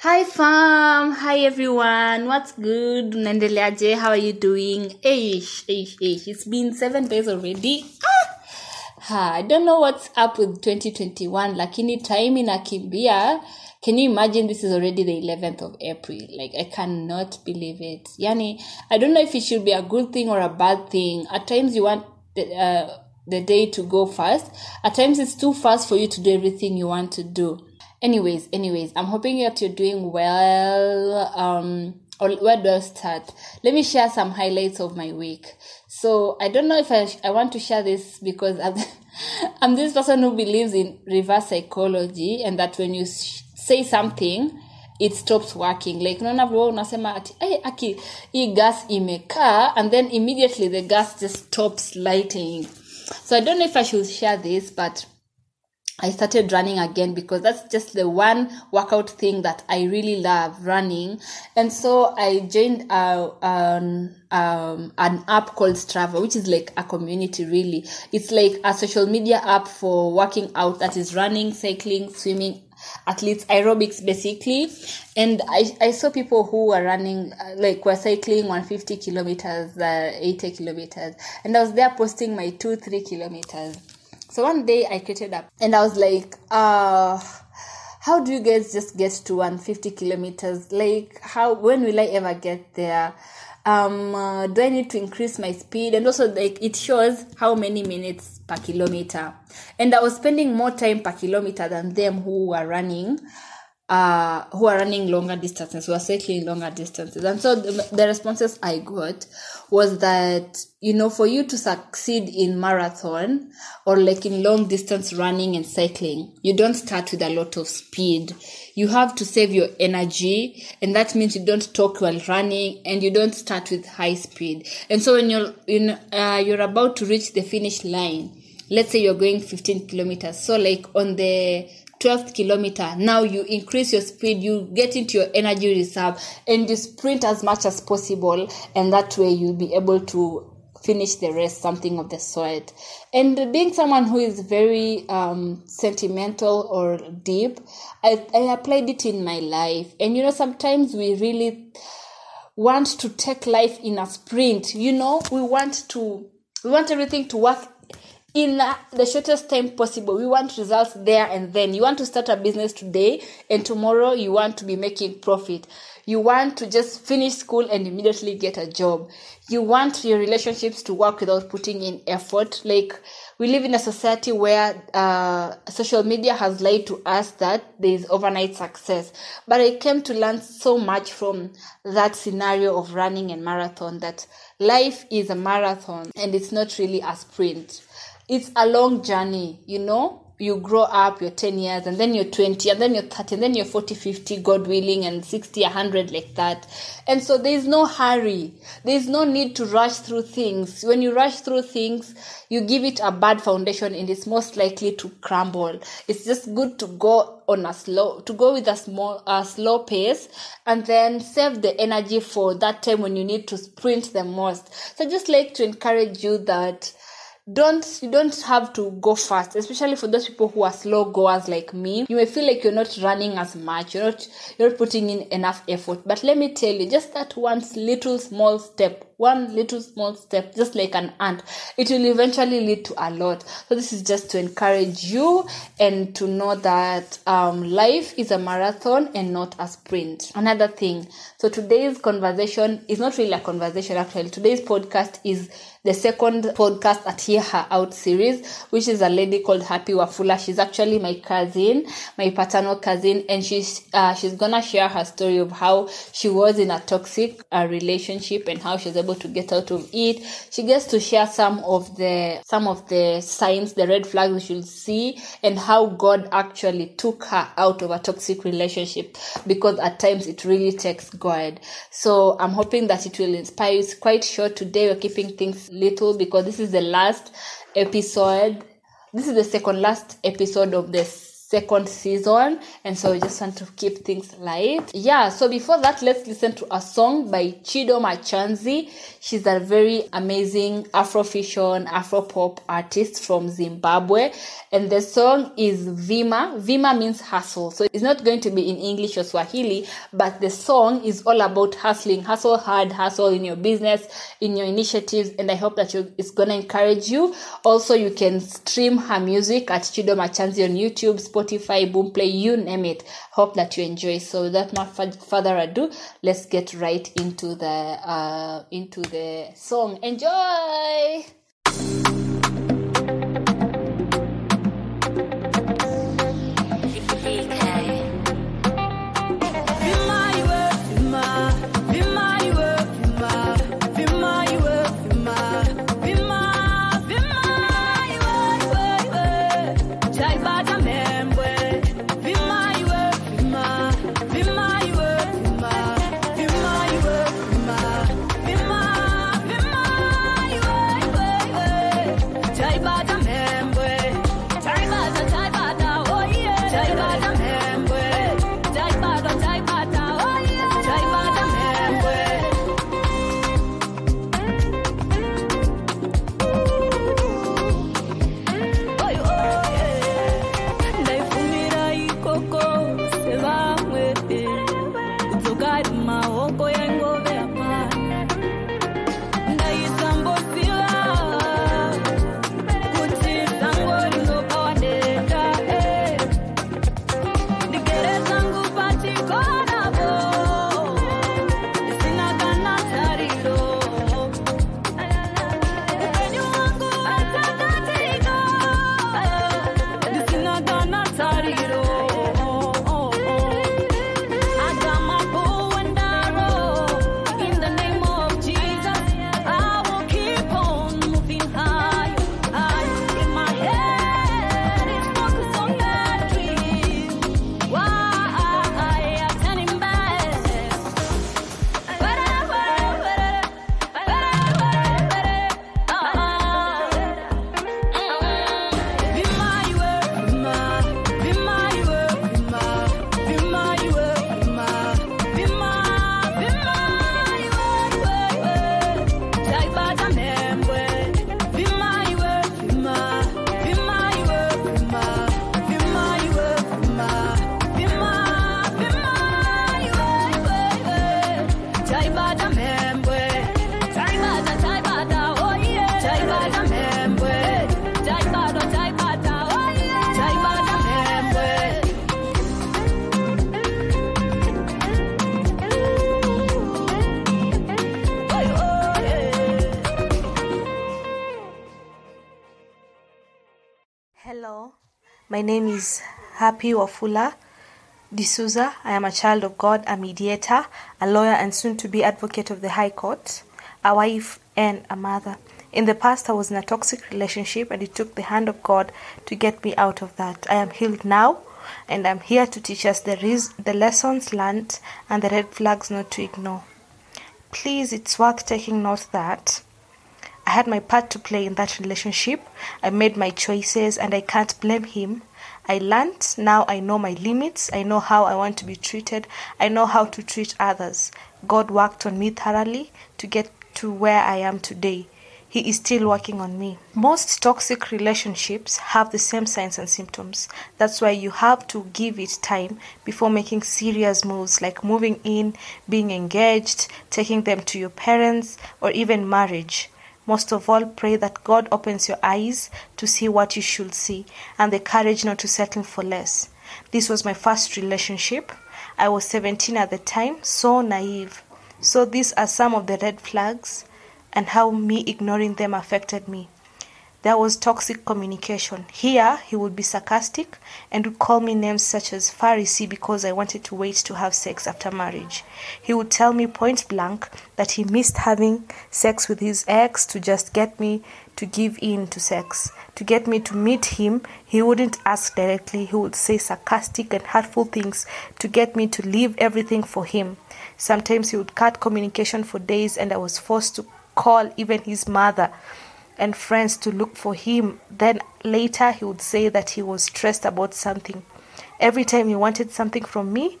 Hi fam, hi everyone. What's good? Unaendeleaje? How are you doing? Eish, eish, eish. It's been seven days already. Ah! Ha, I don't know what's up with 2021, lakini time inakimbia. Can you imagine this is already the 11th of April? Like, I cannot believe it. Yani, I don't know if it should be a good thing or a bad thing. At times you want the, uh, the day to go fast. At times it's too fast for you to do everything you want to do anyways anyways i'm hoping that you're doing well um or where do i start? Let me share some highlights of my week. So i don't know if i, I want to share this because I'm, I'm this person who believes in reverse psychology and that when you sh- say something it stops working. Like unaona vile unasema ati hey, aki hii gas imekaa and then immediately the gas just stops lighting. So i don't know if i should share this but I started running again because that's just the one workout thing that I really love running. And so I joined a, um, um, an app called Strava, which is like a community really. It's like a social media app for working out that is running, cycling, swimming, athletes aerobics basically and i i saw people who were running uh, like were cycling 150 kilometers uh, 80 kilometers and i was there posting my 2 3 kilometers so one day I created up and I was like, uh, how do you guys just get to 150 kilometers? Like, how, when will I ever get there? Um, uh, do I need to increase my speed? And also, like, it shows how many minutes per kilometer. And I was spending more time per kilometer than them who were running uh, who are running longer distances, who are cycling longer distances. And so the, the responses I got was that, you know, for you to succeed in marathon or like in long distance running and cycling, you don't start with a lot of speed. You have to save your energy. And that means you don't talk while running and you don't start with high speed. And so when you're, in, uh, you're about to reach the finish line, let's say you're going 15 kilometers. So like on the 12th kilometer. Now you increase your speed you get into your energy reserve and you sprint as much as possible and that way you'll be able to finish the rest something of the sort. And being someone who is very um, sentimental or deep I, I applied it in my life. And you know sometimes we really want to take life in a sprint. You know we want to we want everything to work in uh, the shortest time possible. We want results there and then. You want to start a business today and tomorrow you want to be making profit. You want to just finish school and immediately get a job. You want your relationships to work without putting in effort. Like we live in a society where uh, social media has lied to us that there is overnight success. But I came to learn so much from that scenario of running a marathon that life is a marathon and it's not really a sprint it's a long journey, you know. You grow up, you're 10 years, and then you're 20, and then you're 30, and then you're 40, 50, God willing, and 60, 100, like that. And so there's no hurry. There's no need to rush through things. When you rush through things, you give it a bad foundation, and it's most likely to crumble. It's just good to go on a slow, to go with a small, a slow pace, and then save the energy for that time when you need to sprint the most. So I just like to encourage you that don't you don't have to go fast especially for those people who are slow goers like me. You may feel like you're not running as much you're not you're not putting in enough effort. But let me tell you just that one little small step one little small step just like an ant it will eventually lead to a lot. So this is just to encourage you and to know that um, life is a marathon and not a sprint. Another thing so today's conversation is not really a conversation actually. Today's podcast is the second podcast at Hear Her Out series, which is a lady called Happy Wafula. She's actually my cousin, my paternal cousin, and she's uh, she's gonna share her story of how she was in a toxic uh, relationship and how she's able to get out of it. She gets to share some of the some of the signs, the red flags we should see, and how God actually took her out of a toxic relationship because at times it really takes God. So I'm hoping that it will inspire. It's quite short today. We're keeping things little because this is the last episode. This is the second last episode of this second season and so we just want to keep things light. Yeah so before that let's listen to a song by chido machanzi. She's a very amazing afrofusion afropop artist from zimbabwe. And the song is vima. Vima means hustle. So it's not going to be in english or swahili but the song is all about hustling. Hustle hard hustle in your business in your initiatives and i hope that you, it's to encourage you. Also you can stream her music at chido machanzi on youtube spotify boomplay you name it. Hope that you enjoy. So without much further ado let's get right into the uh into the song. Enjoy my name is Happy Wafula D'Souza. I am a child of God, a mediator, a lawyer, and soon to be advocate of the High Court, a wife, and a mother. In the past, I was in a toxic relationship, and it took the hand of God to get me out of that. I am healed now, and I'm here to teach us the, res- the lessons learned and the red flags not to ignore. Please, it's worth taking note that I had my part to play in that relationship. I made my choices and I can't blame him. I learned, now I know my limits. I know how I want to be treated. I know how to treat others. God worked on me thoroughly to get to where I am today. He is still working on me. Most toxic relationships have the same signs and symptoms. That's why you have to give it time before making serious moves like moving in, being engaged, taking them to your parents, or even marriage. Most of all, pray that God opens your eyes to see what you should see and the courage not to settle for less. This was my first relationship. I was 17 at the time, so naive. So, these are some of the red flags and how me ignoring them affected me. There was toxic communication. Here, he would be sarcastic and would call me names such as Pharisee because I wanted to wait to have sex after marriage. He would tell me point blank that he missed having sex with his ex to just get me to give in to sex. To get me to meet him, he wouldn't ask directly, he would say sarcastic and hurtful things to get me to leave everything for him. Sometimes he would cut communication for days, and I was forced to call even his mother and friends to look for him. Then later he would say that he was stressed about something. Every time he wanted something from me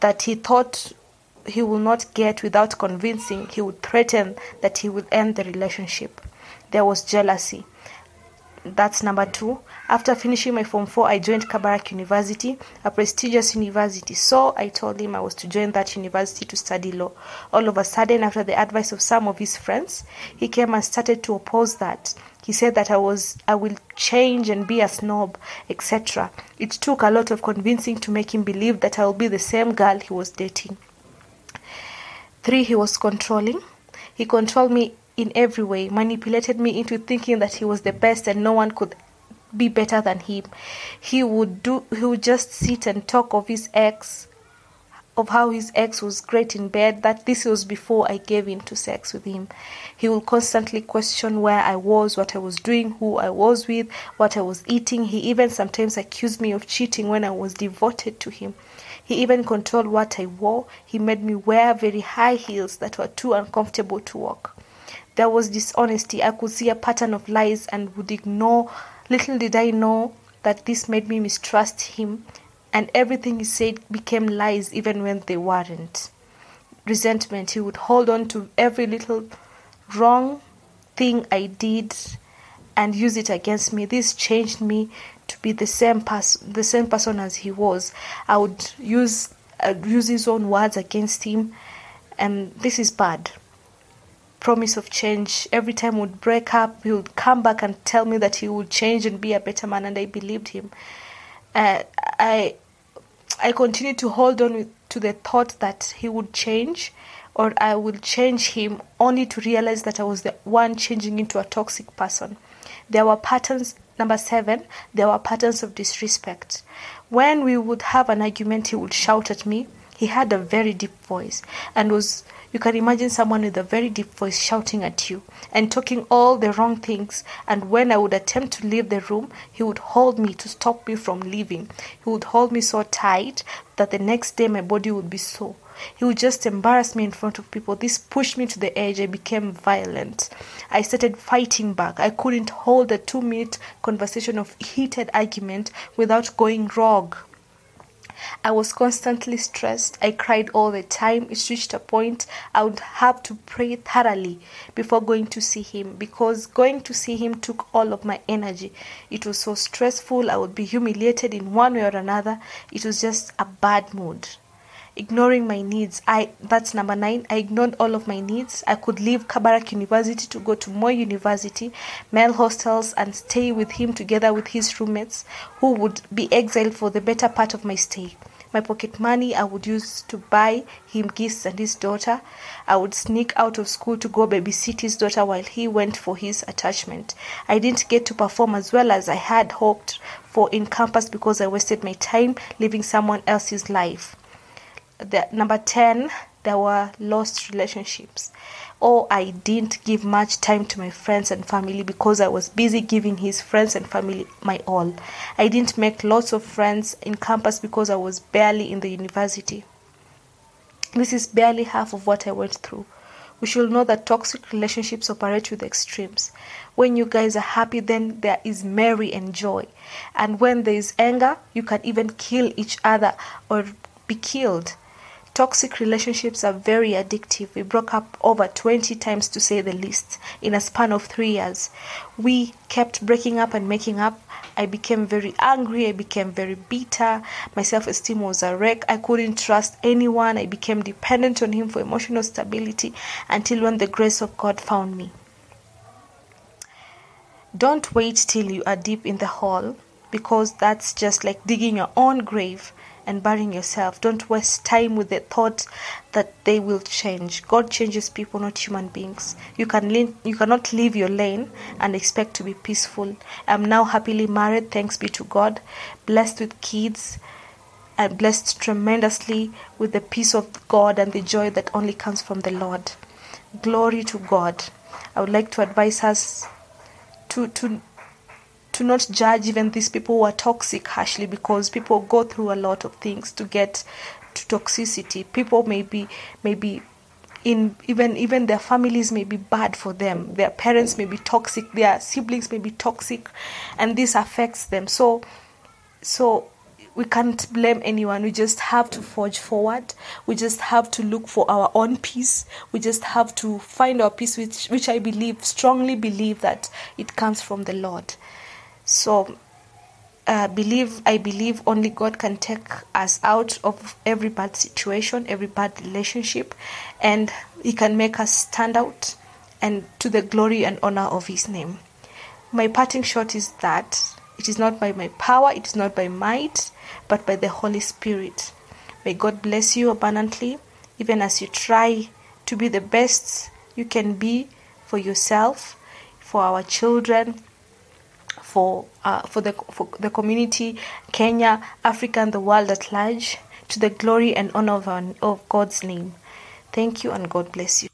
that he thought he will not get without convincing, he would threaten that he would end the relationship. There was jealousy. That's number two. After finishing my Form 4, I joined Kabarak University, a prestigious university. So I told him I was to join that university to study law. All of a sudden, after the advice of some of his friends, he came and started to oppose that. He said that I was I will change and be a snob, etc. It took a lot of convincing to make him believe that I will be the same girl he was dating. Three, he was controlling. He controlled me in every way, manipulated me into thinking that he was the best and no one could be better than him. He would do he would just sit and talk of his ex of how his ex was great in bed, that this was before I gave in to sex with him. He would constantly question where I was, what I was doing, who I was with, what I was eating. He even sometimes accused me of cheating when I was devoted to him. He even controlled what I wore. He made me wear very high heels that were too uncomfortable to walk. There was dishonesty. I could see a pattern of lies and would ignore. Little did I know that this made me mistrust him, and everything he said became lies even when they weren't. Resentment. He would hold on to every little wrong thing I did and use it against me. This changed me to be the same person, the same person as he was. I would use uh, use his own words against him, and this is bad promise of change. Every time we'd break up, he would come back and tell me that he would change and be a better man, and I believed him. Uh, I I continued to hold on with, to the thought that he would change, or I would change him, only to realize that I was the one changing into a toxic person. There were patterns. Number seven, there were patterns of disrespect. When we would have an argument, he would shout at me. He had a very deep voice and was you can imagine someone with a very deep voice shouting at you and talking all the wrong things. And when I would attempt to leave the room, he would hold me to stop me from leaving. He would hold me so tight that the next day my body would be sore. He would just embarrass me in front of people. This pushed me to the edge. I became violent. I started fighting back. I couldn't hold a two minute conversation of heated argument without going rogue. I was constantly stressed. I cried all the time. It reached a point I would have to pray thoroughly before going to see him because going to see him took all of my energy. It was so stressful. I would be humiliated in one way or another. It was just a bad mood ignoring my needs. I that's number nine. I ignored all of my needs. I could leave Kabarak University to go to Moi University, male hostels, and stay with him together with his roommates, who would be exiled for the better part of my stay. My pocket money I would use to buy him gifts and his daughter. I would sneak out of school to go babysit his daughter while he went for his attachment. I didn't get to perform as well as I had hoped for in campus because I wasted my time living someone else's life the number 10 there were lost relationships or i didn't give much time to my friends and family because i was busy giving his friends and family my all i didn't make lots of friends in campus because i was barely in the university this is barely half of what i went through we should know that toxic relationships operate with extremes. When you guys are happy, then there is merry and joy. And when there is anger, you can even kill each other or be killed. Toxic relationships are very addictive. We broke up over 20 times to say the least in a span of three years. We kept breaking up and making up. I became very angry. I became very bitter. My self esteem was a wreck. I couldn't trust anyone. I became dependent on him for emotional stability until when the grace of God found me. Don't wait till you are deep in the hole because that's just like digging your own grave and burying yourself. Don't waste time with the thought that they will change. God changes people, not human beings. You can lean, you cannot leave your lane and expect to be peaceful. I'm now happily married, thanks be to God, blessed with kids and blessed tremendously with the peace of God and the joy that only comes from the Lord. Glory to God. I would like to advise us to to to not judge even these people who are toxic harshly because people go through a lot of things to get to toxicity. People may be maybe in even even their families may be bad for them. Their parents may be toxic, their siblings may be toxic, and this affects them. So so we can't blame anyone. We just have to forge forward. We just have to look for our own peace. We just have to find our peace, which which I believe strongly believe that it comes from the Lord. So uh, believe I believe only God can take us out of every bad situation, every bad relationship, and He can make us stand out and to the glory and honor of His name. My parting shot is that it is not by my power, it is not by might, but by the Holy Spirit. May God bless you abundantly, even as you try to be the best you can be for yourself, for our children, for uh, for the for the community, Kenya, Africa, and the world at large, to the glory and honor of, our, of God's name. Thank you, and God bless you.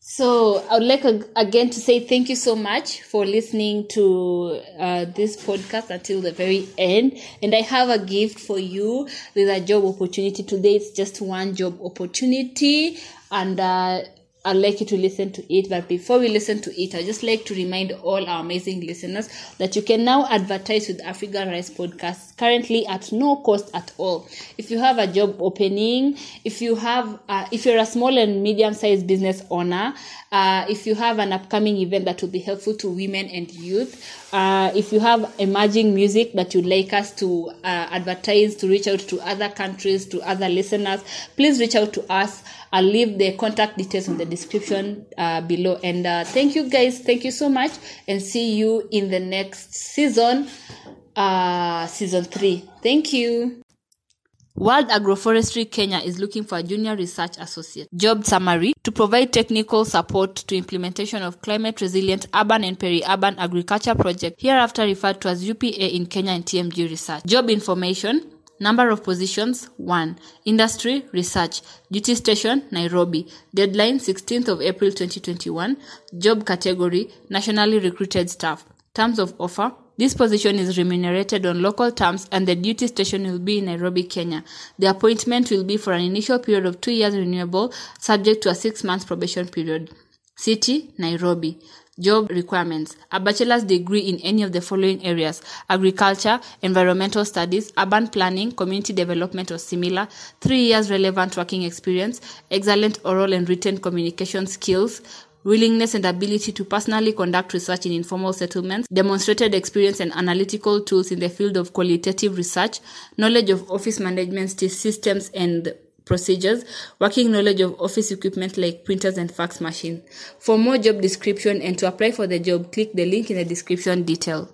So I would like again to say thank you so much for listening to uh, this podcast until the very end. And I have a gift for you. There's a job opportunity today. It's just one job opportunity, and uh, I'd like you to listen to it. But before we listen to it, I'd just like to remind all our amazing listeners that you can now advertise with Africa Rise Podcast currently at no cost at all. If you have a job opening, if you have, uh, if you're a small and medium sized business owner, uh, if you have an upcoming event that will be helpful to women and youth, uh, if you have emerging music that you'd like us to uh, advertise, to reach out to other countries, to other listeners, please reach out to us. I'll leave the contact details in the description uh, below. And uh, thank you guys. Thank you so much. And see you in the next season, uh, season three. Thank you. World Agroforestry Kenya is looking for a junior research associate. Job summary to provide technical support to implementation of climate resilient urban and peri-urban agriculture project hereafter referred to as UPA in Kenya and TMG research. Job information Number of positions 1. Industry Research. Duty Station Nairobi. Deadline 16th of April 2021. Job category Nationally recruited staff. Terms of offer this position is remunerated on local terms and the duty station will be in Nairobi, Kenya. The appointment will be for an initial period of two years renewable, subject to a six month probation period. City, Nairobi. Job requirements a bachelor's degree in any of the following areas agriculture, environmental studies, urban planning, community development, or similar, three years relevant working experience, excellent oral and written communication skills, willingness and ability to personally conduct research in informal settlements, demonstrated experience and analytical tools in the field of qualitative research, knowledge of office management systems and procedures, working knowledge of office equipment like printers and fax machines. For more job description and to apply for the job, click the link in the description detail.